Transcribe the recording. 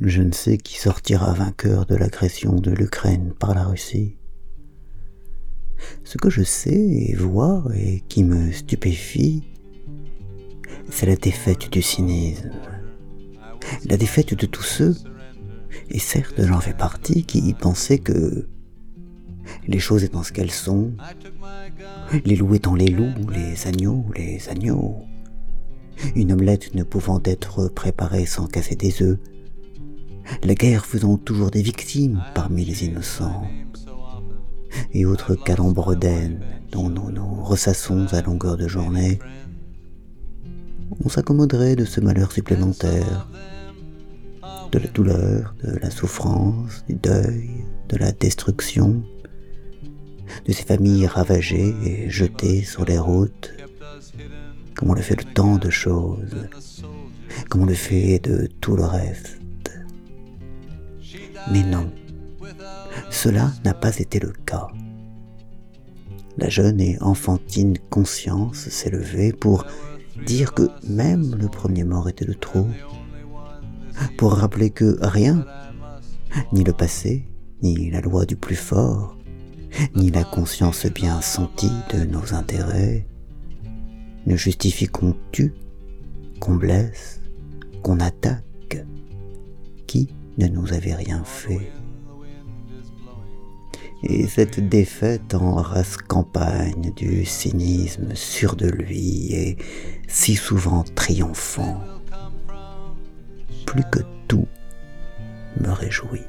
je ne sais qui sortira vainqueur de l'agression de l'Ukraine par la Russie. Ce que je sais et vois et qui me stupéfie, c'est la défaite du cynisme, la défaite de tous ceux, et certes j'en fais partie, qui pensaient que les choses étant ce qu'elles sont, les loups étant les loups, les agneaux, les agneaux, une omelette ne pouvant être préparée sans casser des œufs, la guerre faisant toujours des victimes parmi les innocents, et autres calembres dont nous nous ressassons à longueur de journée, on s'accommoderait de ce malheur supplémentaire, de la douleur, de la souffrance, du deuil, de la destruction, de ces familles ravagées et jetées sur les routes, comme on le fait de tant de choses, comme on le fait de tout le reste. Mais non, cela n'a pas été le cas. La jeune et enfantine conscience s'est levée pour dire que même le premier mort était de trop, pour rappeler que rien, ni le passé, ni la loi du plus fort, ni la conscience bien sentie de nos intérêts, ne justifie qu'on tue, qu'on blesse, qu'on attaque, qui ne nous avait rien fait. Et cette défaite en race campagne du cynisme sûr de lui et si souvent triomphant, plus que tout me réjouit.